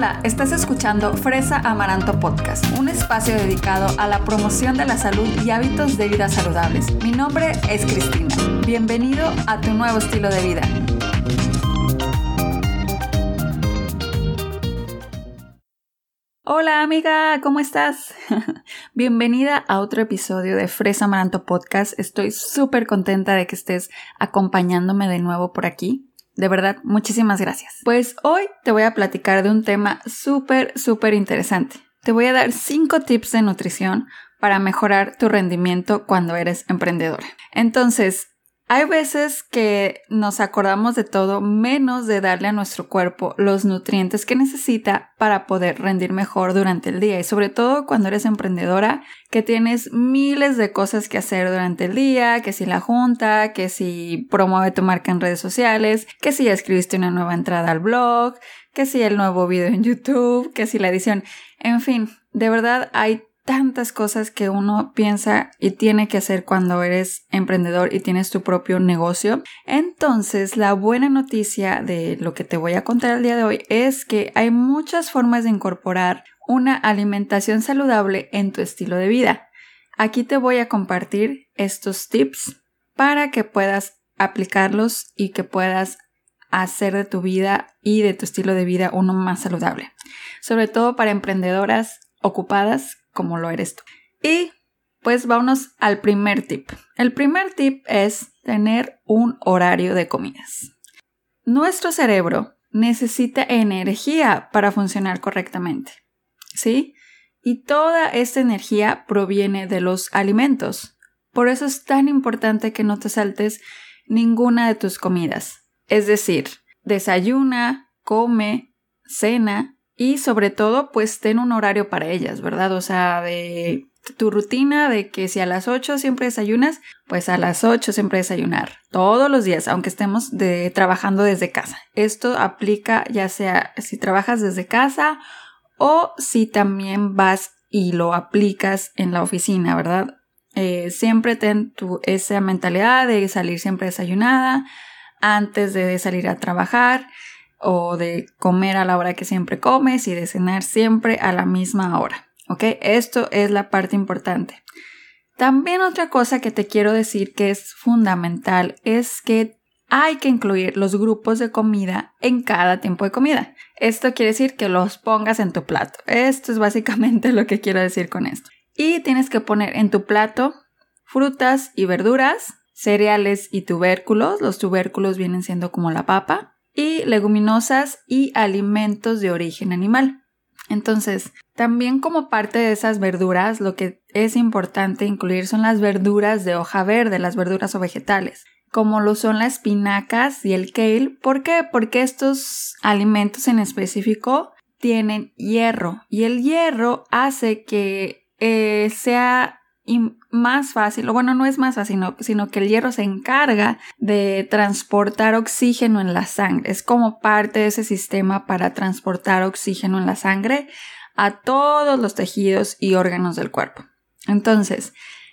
Hola, estás escuchando Fresa Amaranto Podcast, un espacio dedicado a la promoción de la salud y hábitos de vida saludables. Mi nombre es Cristina. Bienvenido a tu nuevo estilo de vida. Hola amiga, ¿cómo estás? Bienvenida a otro episodio de Fresa Amaranto Podcast. Estoy súper contenta de que estés acompañándome de nuevo por aquí. De verdad, muchísimas gracias. Pues hoy te voy a platicar de un tema súper, súper interesante. Te voy a dar 5 tips de nutrición para mejorar tu rendimiento cuando eres emprendedora. Entonces, hay veces que nos acordamos de todo menos de darle a nuestro cuerpo los nutrientes que necesita para poder rendir mejor durante el día y sobre todo cuando eres emprendedora que tienes miles de cosas que hacer durante el día, que si la junta, que si promueve tu marca en redes sociales, que si ya escribiste una nueva entrada al blog, que si el nuevo video en YouTube, que si la edición, en fin, de verdad hay tantas cosas que uno piensa y tiene que hacer cuando eres emprendedor y tienes tu propio negocio. Entonces, la buena noticia de lo que te voy a contar el día de hoy es que hay muchas formas de incorporar una alimentación saludable en tu estilo de vida. Aquí te voy a compartir estos tips para que puedas aplicarlos y que puedas hacer de tu vida y de tu estilo de vida uno más saludable. Sobre todo para emprendedoras ocupadas como lo eres tú. Y pues vámonos al primer tip. El primer tip es tener un horario de comidas. Nuestro cerebro necesita energía para funcionar correctamente. ¿Sí? Y toda esta energía proviene de los alimentos. Por eso es tan importante que no te saltes ninguna de tus comidas. Es decir, desayuna, come, cena y sobre todo, pues ten un horario para ellas, ¿verdad? O sea, de tu rutina de que si a las 8 siempre desayunas, pues a las 8 siempre desayunar. Todos los días, aunque estemos de, trabajando desde casa. Esto aplica ya sea si trabajas desde casa o si también vas y lo aplicas en la oficina, ¿verdad? Eh, siempre ten tu, esa mentalidad de salir siempre desayunada antes de salir a trabajar o de comer a la hora que siempre comes y de cenar siempre a la misma hora. ¿Ok? Esto es la parte importante. También otra cosa que te quiero decir que es fundamental es que hay que incluir los grupos de comida en cada tiempo de comida. Esto quiere decir que los pongas en tu plato. Esto es básicamente lo que quiero decir con esto. Y tienes que poner en tu plato frutas y verduras, cereales y tubérculos. Los tubérculos vienen siendo como la papa, y leguminosas y alimentos de origen animal. Entonces, también como parte de esas verduras, lo que es importante incluir son las verduras de hoja verde, las verduras o vegetales, como lo son las espinacas y el kale. ¿Por qué? Porque estos alimentos en específico tienen hierro y el hierro hace que eh, sea más fácil, o bueno, no es más fácil, sino, que el hierro se encarga de transportar oxígeno en la sangre. Es como parte de ese sistema para transportar oxígeno en la sangre a todos los tejidos y órganos del cuerpo. Entonces,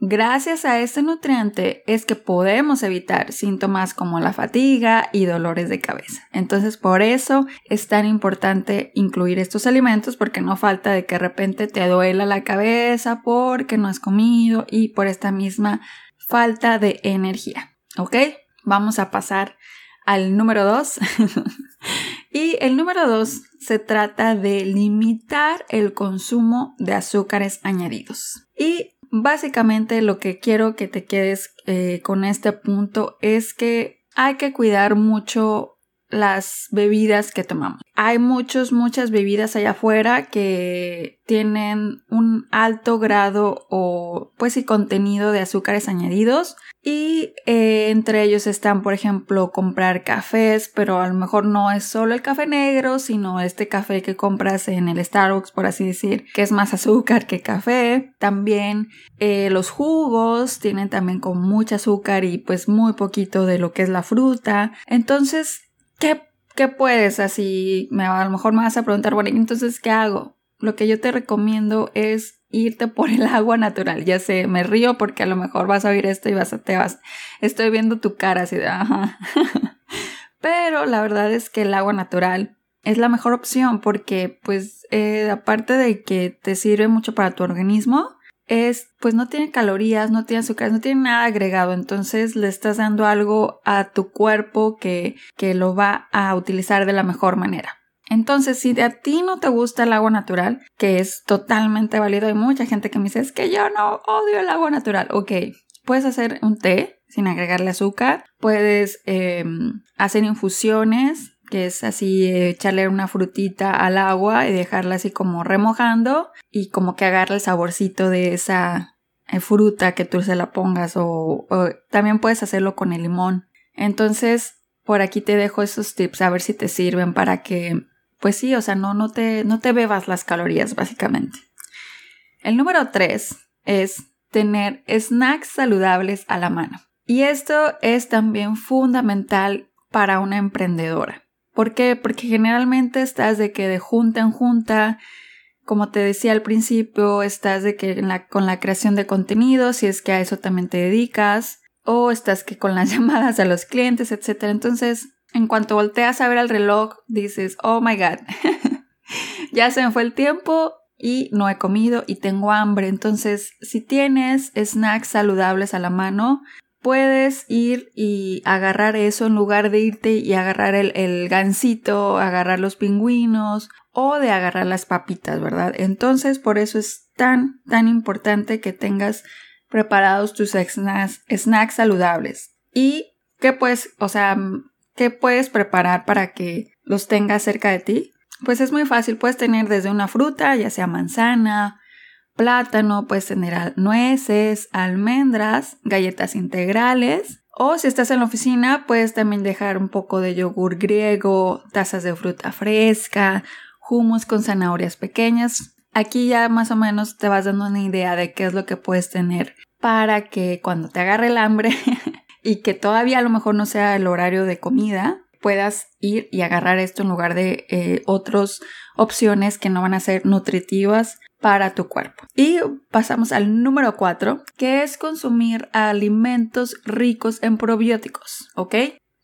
Gracias a este nutriente es que podemos evitar síntomas como la fatiga y dolores de cabeza. Entonces por eso es tan importante incluir estos alimentos porque no falta de que de repente te duela la cabeza porque no has comido y por esta misma falta de energía. ¿Ok? Vamos a pasar al número 2. y el número 2 se trata de limitar el consumo de azúcares añadidos. Y Básicamente lo que quiero que te quedes eh, con este punto es que hay que cuidar mucho las bebidas que tomamos. Hay muchos, muchas bebidas allá afuera que tienen un alto grado o pues y contenido de azúcares añadidos y eh, entre ellos están por ejemplo comprar cafés pero a lo mejor no es solo el café negro sino este café que compras en el Starbucks por así decir que es más azúcar que café también eh, los jugos tienen también con mucho azúcar y pues muy poquito de lo que es la fruta entonces ¿qué, puedes? Así, me, a lo mejor me vas a preguntar, bueno, entonces, ¿qué hago? Lo que yo te recomiendo es irte por el agua natural. Ya sé, me río porque a lo mejor vas a oír esto y vas a, te vas, estoy viendo tu cara así de, ajá. Pero la verdad es que el agua natural es la mejor opción porque pues eh, aparte de que te sirve mucho para tu organismo, es pues no tiene calorías, no tiene azúcar, no tiene nada agregado, entonces le estás dando algo a tu cuerpo que, que lo va a utilizar de la mejor manera. Entonces, si a ti no te gusta el agua natural, que es totalmente válido, hay mucha gente que me dice, es que yo no odio el agua natural. Ok, puedes hacer un té sin agregarle azúcar, puedes em, hacer infusiones, que es así echarle una frutita al agua y dejarla así como remojando y como que agarre el saborcito de esa eh, fruta que tú se la pongas o, también puedes hacerlo con el limón. Entonces, por aquí te dejo esos tips a ver si te sirven para que pues sí, o sea, no, no, te, no te bebas las calorías básicamente. El número tres es tener snacks saludables a la mano. Y esto es también fundamental para una emprendedora. ¿Por qué? Porque generalmente estás de que de junta en junta, como te decía al principio, estás de que con la creación de contenido, si es que a eso también te dedicas, o estás que con las llamadas a los clientes, etc. Entonces, en cuanto volteas a ver el reloj, dices, oh my god, ya se me fue el tiempo y no he comido y tengo hambre. Entonces, si tienes snacks saludables a la mano, puedes ir y agarrar eso en lugar de irte y agarrar el, el gansito, agarrar los pingüinos o de agarrar las papitas, ¿verdad? Entonces, por eso es tan, tan importante que tengas preparados tus snacks, snacks saludables. Y que pues, o sea, ¿Qué puedes preparar para que los tengas cerca de ti? Pues es muy fácil, puedes tener desde una fruta, ya sea manzana, plátano, puedes tener nueces, almendras, galletas integrales. O si estás en la oficina, puedes también dejar un poco de yogur griego, tazas de fruta fresca, hummus con zanahorias pequeñas. Aquí ya más o menos te vas dando una idea de qué es lo que puedes tener para que cuando te agarre el hambre y que todavía a lo mejor no sea el horario de comida, puedas ir y agarrar esto en lugar de eh, otras opciones que no van a ser nutritivas para tu cuerpo. Y pasamos al número 4, que es consumir alimentos ricos en probióticos, ¿ok?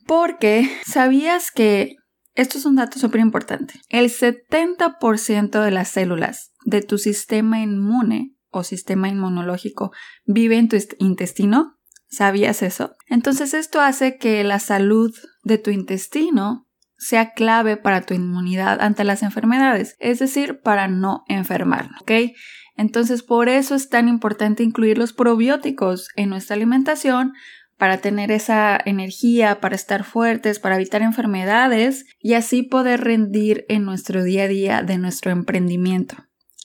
Porque sabías que, esto es un dato súper importante, el 70% de las células de tu sistema inmune o sistema inmunológico vive en tu intestino ¿Sabías eso? Entonces esto hace que la salud de tu intestino sea clave para tu inmunidad ante las enfermedades, es decir, para no enfermar, ¿ok? Entonces por eso es tan importante incluir los probióticos en nuestra alimentación para tener esa energía, para estar fuertes, para evitar enfermedades y así poder rendir en nuestro día a día de nuestro emprendimiento.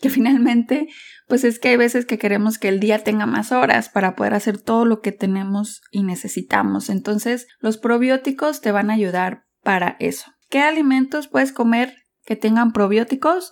Que finalmente pues es que hay veces que queremos que el día tenga más horas para poder hacer todo lo que tenemos y necesitamos. Entonces, los probióticos te van a ayudar para eso. ¿Qué alimentos puedes comer que tengan probióticos?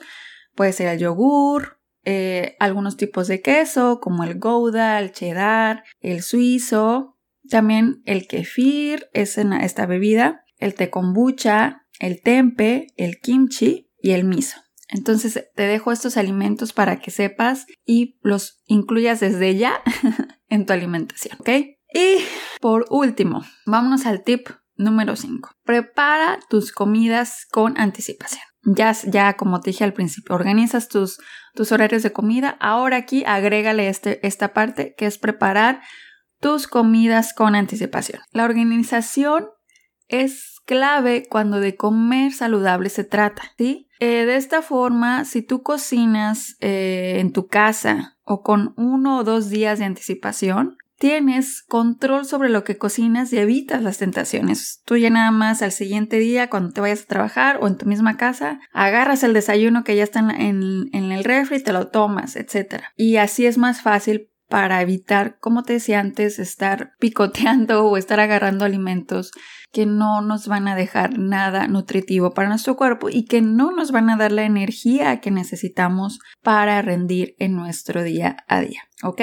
Puede ser el yogur, eh, algunos tipos de queso como el gouda, el cheddar, el suizo, también el kefir es esta bebida, el té kombucha, el tempe, el kimchi y el miso. Entonces te dejo estos alimentos para que sepas y los incluyas desde ya en tu alimentación, ¿ok? Y por último, vámonos al tip número 5. Prepara tus comidas con anticipación. Ya, ya como te dije al principio, organizas tus, tus horarios de comida. Ahora aquí agrégale este, esta parte que es preparar tus comidas con anticipación. La organización es clave cuando de comer saludable se trata, ¿sí? Eh, de esta forma, si tú cocinas eh, en tu casa o con uno o dos días de anticipación, tienes control sobre lo que cocinas y evitas las tentaciones. Tú ya nada más al siguiente día, cuando te vayas a trabajar o en tu misma casa, agarras el desayuno que ya está en, en el refri, te lo tomas, etc. Y así es más fácil para evitar, como te decía antes, estar picoteando o estar agarrando alimentos que no nos van a dejar nada nutritivo para nuestro cuerpo y que no nos van a dar la energía que necesitamos para rendir en nuestro día a día, ¿ok?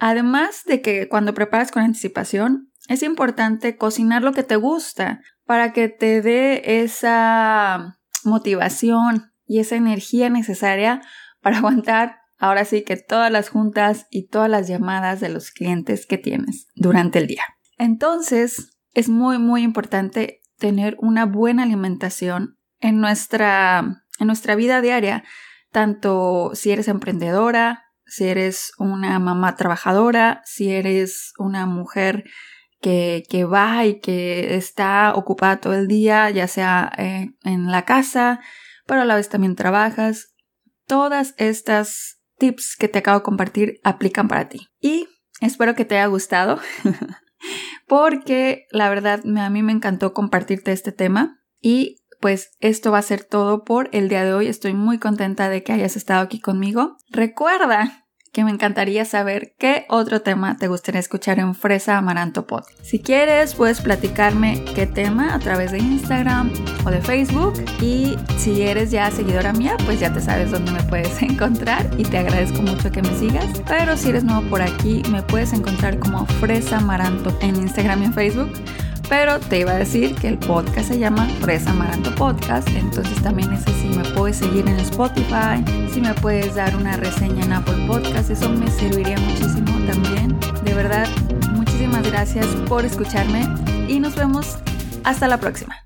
Además de que cuando preparas con anticipación, es importante cocinar lo que te gusta para que te dé esa motivación y esa energía necesaria para aguantar ahora sí que todas las juntas y todas las llamadas de los clientes que tienes durante el día. Entonces, es muy, muy importante tener una buena alimentación en nuestra, en nuestra vida diaria, tanto si eres emprendedora, si eres una mamá trabajadora, si eres una mujer que, que va y que está ocupada todo el día, ya sea eh, en la casa, pero a la vez también trabajas. Todas estas tips que te acabo de compartir aplican para ti. Y espero que te haya gustado, porque la verdad a mí me encantó compartirte este tema y pues esto va a ser todo por el día de hoy. Estoy muy contenta de que hayas estado aquí conmigo. Recuerda que me encantaría saber qué otro tema te gustaría escuchar en Fresa Amaranto Pod. Si quieres, puedes platicarme qué tema a través de Instagram o de Facebook. Y si eres ya seguidora mía, pues ya te sabes dónde me puedes encontrar y te agradezco mucho que me sigas. Pero si eres nuevo por aquí, me puedes encontrar como Fresa Amaranto en Instagram y en Facebook pero te iba a decir que el podcast se llama Fresa Amaranto Podcast, entonces también ese si me puedes seguir en Spotify, si me puedes dar una reseña en Apple Podcast, eso me serviría muchísimo también. De verdad, muchísimas gracias por escucharme y nos vemos hasta la próxima.